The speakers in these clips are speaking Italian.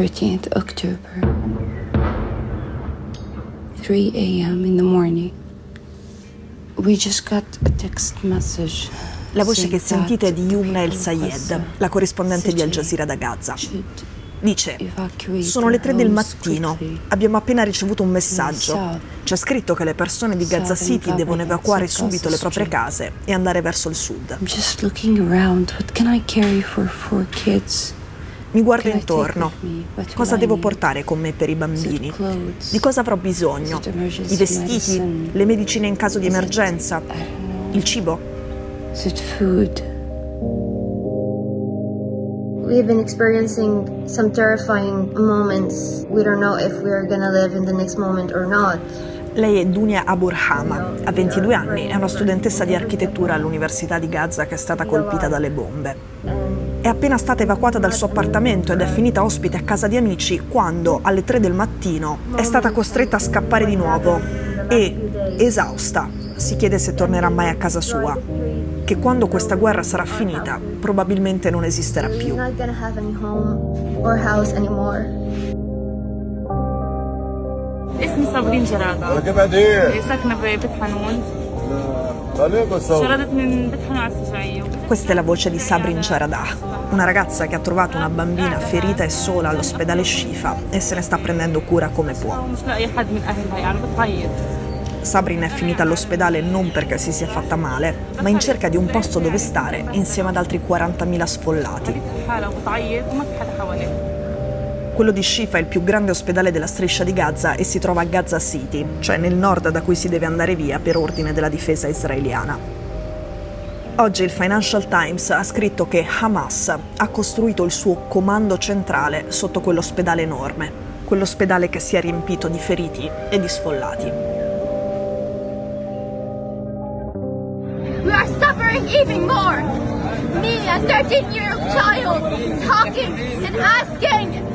13th October, 3 a.m. in the morning. We just got a text message. La voce che sentite è di Yumna El Sayed, la corrispondente di Al Jazeera da Gaza. Dice, sono le 3 del mattino, abbiamo appena ricevuto un messaggio. C'è scritto che le persone di Gaza City devono evacuare subito le proprie case e andare verso il sud. I'm just looking around. What can I carry for four kids? Mi guardo intorno. Cosa devo portare con me per i bambini? Di cosa avrò bisogno? I vestiti? Le medicine in caso di emergenza? Il cibo? We've been experiencing some terrifying moments. We don't know if we're gonna live in the next moment or not. Lei è Dunia Aburhama, ha 22 anni, è una studentessa di architettura all'Università di Gaza che è stata colpita dalle bombe È appena stata evacuata dal suo appartamento ed è finita ospite a casa di amici quando, alle 3 del mattino, è stata costretta a scappare di nuovo e, esausta, si chiede se tornerà mai a casa sua, che quando questa guerra sarà finita probabilmente non esisterà She's più. not gonna have any home or house anymore. اسمي صابرين جرادة كيف ايه؟ ساكنة ببيت حنون questa è la voce di Sabrin Charadah, una ragazza che ha trovato una bambina ferita e sola all'ospedale Shifa e se ne sta prendendo cura come può. Sabrin è finita all'ospedale non perché si sia fatta male, ma in cerca di un posto dove stare insieme ad altri 40.000 sfollati. Quello di Shifa è il più grande ospedale della striscia di Gaza e si trova a Gaza City, cioè nel nord da cui si deve andare via per ordine della difesa israeliana. Oggi il Financial Times ha scritto che Hamas ha costruito il suo comando centrale sotto quell'ospedale enorme, quell'ospedale che si è riempito di feriti e di sfollati. We are suffering even more. Me, a 13 year old child, talking and asking,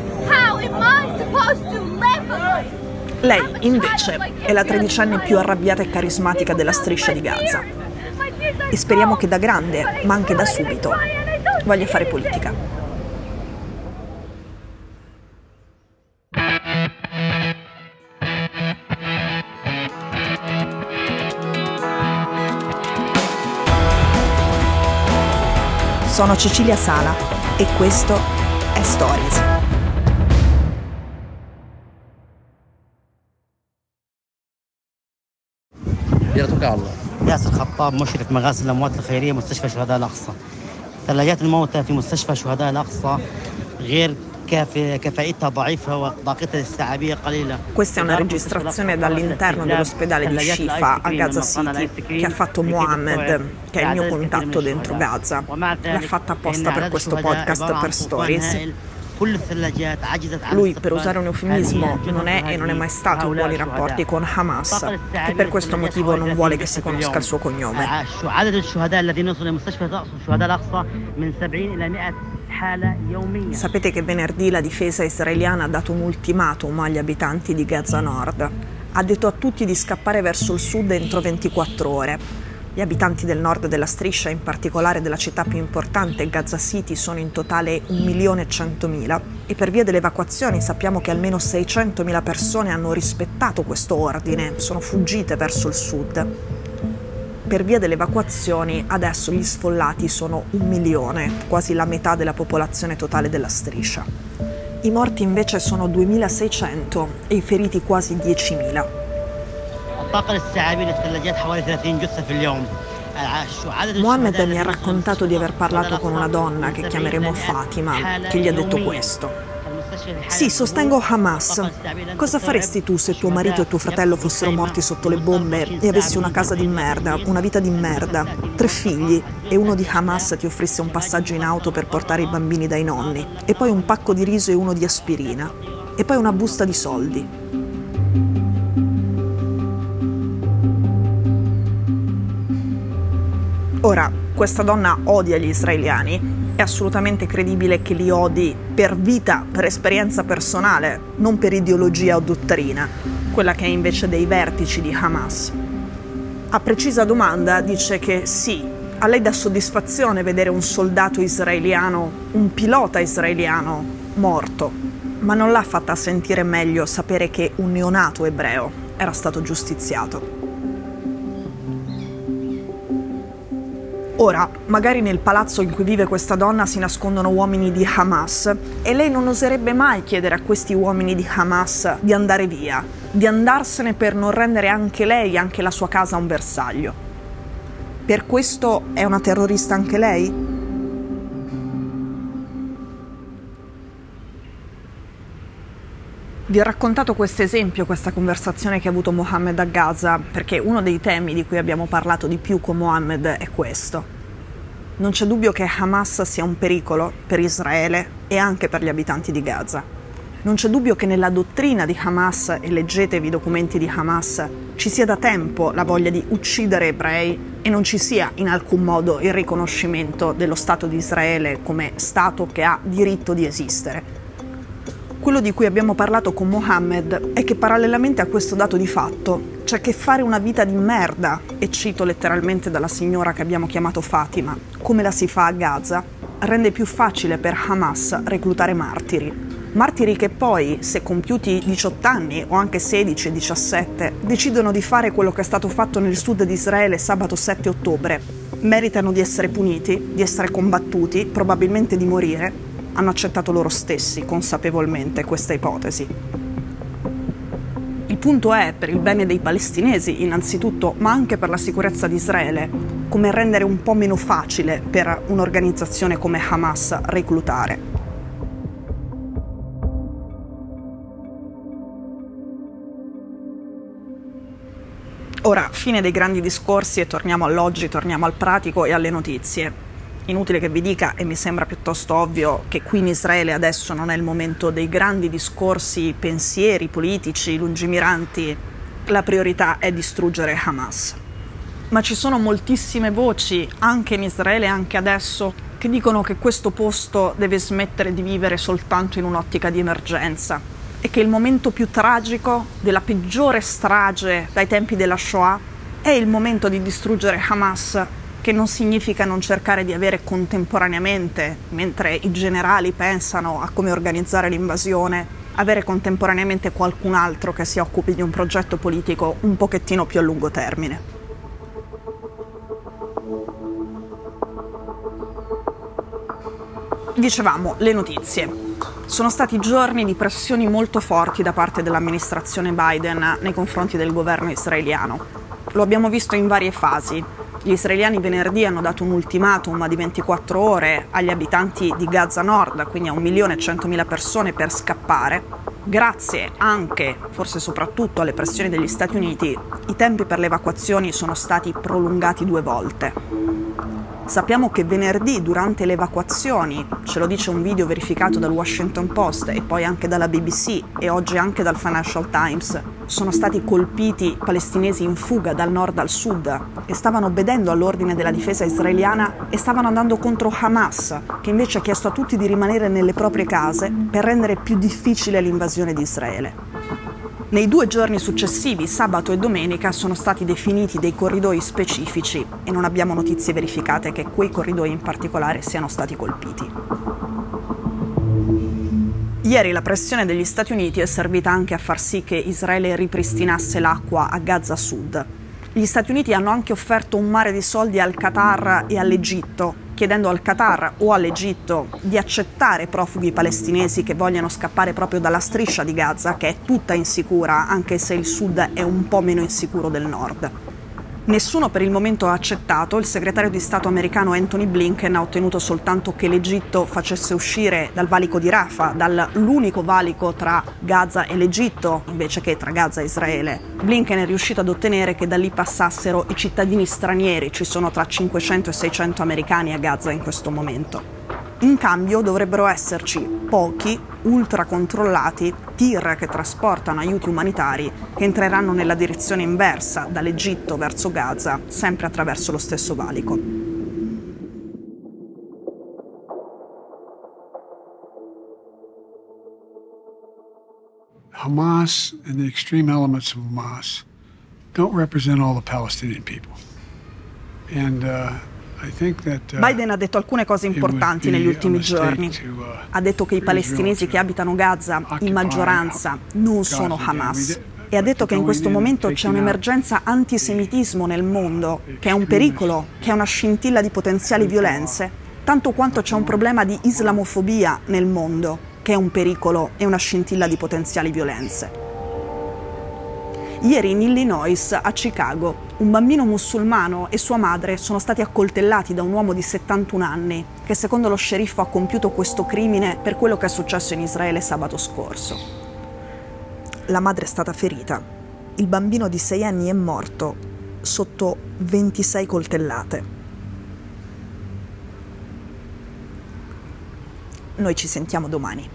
Lei, invece, è la tredicenne più arrabbiata e carismatica della striscia di Gaza. E speriamo che da grande, ma anche da subito, voglia fare politica. Sono Cecilia Sala e questo è Stories. يرزقك الله ياسر خطاب مشرف مغاسل الاموات الخيريه مستشفى شهداء الاقصى ثلاجات الموتى في مستشفى شهداء الاقصى غير Questa è una registrazione dall'interno dell'ospedale di Shifa a Gaza City che ha fatto Mohammed, che è il mio contatto dentro Gaza. L'ha fatta apposta per questo podcast per Stories. Lui, per usare un eufemismo, non è e non è mai stato in buoni rapporti con Hamas e per questo motivo non vuole che si conosca il suo cognome. Sapete che venerdì la difesa israeliana ha dato un ultimatum agli abitanti di Gaza Nord. Ha detto a tutti di scappare verso il sud entro 24 ore. Gli abitanti del nord della striscia, in particolare della città più importante, Gaza City, sono in totale 1.100.000 e per via delle evacuazioni sappiamo che almeno 600.000 persone hanno rispettato questo ordine, sono fuggite verso il sud. Per via delle evacuazioni adesso gli sfollati sono un milione, quasi la metà della popolazione totale della striscia. I morti invece sono 2600 e i feriti quasi 10.000. الطاقه الاستيعابيه للثلاجات حوالي 30 جثه في اليوم عدد Mohammed الشهداء mi ha الذين raccontato di aver parlato con una donna che chiameremo Fatima, che gli ha detto questo. Sì, sostengo Hamas. Cosa faresti tu se tuo marito e tuo fratello fossero morti sotto le bombe e avessi una casa di merda, una vita di merda, tre figli e uno di Hamas ti offrisse un passaggio in auto per portare i bambini dai nonni e poi un pacco di riso e uno di aspirina e poi una busta di soldi? Ora, questa donna odia gli israeliani. È assolutamente credibile che li odi per vita, per esperienza personale, non per ideologia o dottrina, quella che è invece dei vertici di Hamas. A precisa domanda dice che sì, a lei dà soddisfazione vedere un soldato israeliano, un pilota israeliano morto, ma non l'ha fatta sentire meglio sapere che un neonato ebreo era stato giustiziato. Ora, magari nel palazzo in cui vive questa donna si nascondono uomini di Hamas e lei non oserebbe mai chiedere a questi uomini di Hamas di andare via, di andarsene per non rendere anche lei anche la sua casa un bersaglio. Per questo è una terrorista anche lei? Vi ho raccontato questo esempio, questa conversazione che ha avuto Mohammed a Gaza, perché uno dei temi di cui abbiamo parlato di più con Mohammed è questo. Non c'è dubbio che Hamas sia un pericolo per Israele e anche per gli abitanti di Gaza. Non c'è dubbio che nella dottrina di Hamas, e leggetevi i documenti di Hamas, ci sia da tempo la voglia di uccidere ebrei e non ci sia in alcun modo il riconoscimento dello Stato di Israele come Stato che ha diritto di esistere. Quello di cui abbiamo parlato con Mohammed è che parallelamente a questo dato di fatto c'è che fare una vita di merda, e cito letteralmente dalla signora che abbiamo chiamato Fatima, come la si fa a Gaza, rende più facile per Hamas reclutare martiri. Martiri che poi, se compiuti 18 anni o anche 16 17, decidono di fare quello che è stato fatto nel sud di Israele sabato 7 ottobre, meritano di essere puniti, di essere combattuti, probabilmente di morire, hanno accettato loro stessi consapevolmente questa ipotesi. Il punto è, per il bene dei palestinesi innanzitutto, ma anche per la sicurezza di Israele, come rendere un po' meno facile per un'organizzazione come Hamas reclutare. Ora, fine dei grandi discorsi e torniamo all'oggi, torniamo al pratico e alle notizie. Inutile che vi dica, e mi sembra piuttosto ovvio, che qui in Israele adesso non è il momento dei grandi discorsi, pensieri politici, lungimiranti. La priorità è distruggere Hamas. Ma ci sono moltissime voci, anche in Israele, anche adesso, che dicono che questo posto deve smettere di vivere soltanto in un'ottica di emergenza e che il momento più tragico della peggiore strage dai tempi della Shoah è il momento di distruggere Hamas che non significa non cercare di avere contemporaneamente, mentre i generali pensano a come organizzare l'invasione, avere contemporaneamente qualcun altro che si occupi di un progetto politico un pochettino più a lungo termine. Dicevamo, le notizie. Sono stati giorni di pressioni molto forti da parte dell'amministrazione Biden nei confronti del governo israeliano. Lo abbiamo visto in varie fasi, gli israeliani venerdì hanno dato un ultimatum di 24 ore agli abitanti di Gaza Nord, quindi a 1 milione e 100 mila persone per scappare. Grazie anche, forse soprattutto, alle pressioni degli Stati Uniti, i tempi per le evacuazioni sono stati prolungati due volte. Sappiamo che venerdì, durante le evacuazioni, ce lo dice un video verificato dal Washington Post e poi anche dalla BBC e oggi anche dal Financial Times, sono stati colpiti palestinesi in fuga dal nord al sud e stavano obbedendo all'ordine della difesa israeliana e stavano andando contro Hamas, che invece ha chiesto a tutti di rimanere nelle proprie case per rendere più difficile l'invasione di Israele. Nei due giorni successivi, sabato e domenica, sono stati definiti dei corridoi specifici e non abbiamo notizie verificate che quei corridoi in particolare siano stati colpiti. Ieri la pressione degli Stati Uniti è servita anche a far sì che Israele ripristinasse l'acqua a Gaza Sud. Gli Stati Uniti hanno anche offerto un mare di soldi al Qatar e all'Egitto chiedendo al Qatar o all'Egitto di accettare profughi palestinesi che vogliano scappare proprio dalla striscia di Gaza, che è tutta insicura, anche se il sud è un po' meno insicuro del nord. Nessuno per il momento ha accettato, il segretario di Stato americano Anthony Blinken ha ottenuto soltanto che l'Egitto facesse uscire dal valico di Rafah, dall'unico valico tra Gaza e l'Egitto, invece che tra Gaza e Israele. Blinken è riuscito ad ottenere che da lì passassero i cittadini stranieri, ci sono tra 500 e 600 americani a Gaza in questo momento. In cambio dovrebbero esserci pochi, ultra controllati, tir che trasportano aiuti umanitari che entreranno nella direzione inversa, dall'Egitto verso Gaza, sempre attraverso lo stesso valico. Hamas and the extreme elements of Hamas don't represent all the Palestinian people. And uh, Uh, Biden ha detto alcune cose importanti negli ultimi giorni. uh, Ha detto che i palestinesi che abitano Gaza, in occupy maggioranza, non sono. Hamas. E ha detto che in questo momento c'è un'emergenza antisemitismo nel mondo, che è un pericolo, che è una scintilla di potenziali violenze, tanto quanto c'è un problema di islamofobia nel mondo, che è un pericolo e una scintilla di potenziali violenze. Ieri in Illinois, a Chicago, un bambino musulmano e sua madre sono stati accoltellati da un uomo di 71 anni che secondo lo sceriffo ha compiuto questo crimine per quello che è successo in Israele sabato scorso. La madre è stata ferita. Il bambino di 6 anni è morto sotto 26 coltellate. Noi ci sentiamo domani.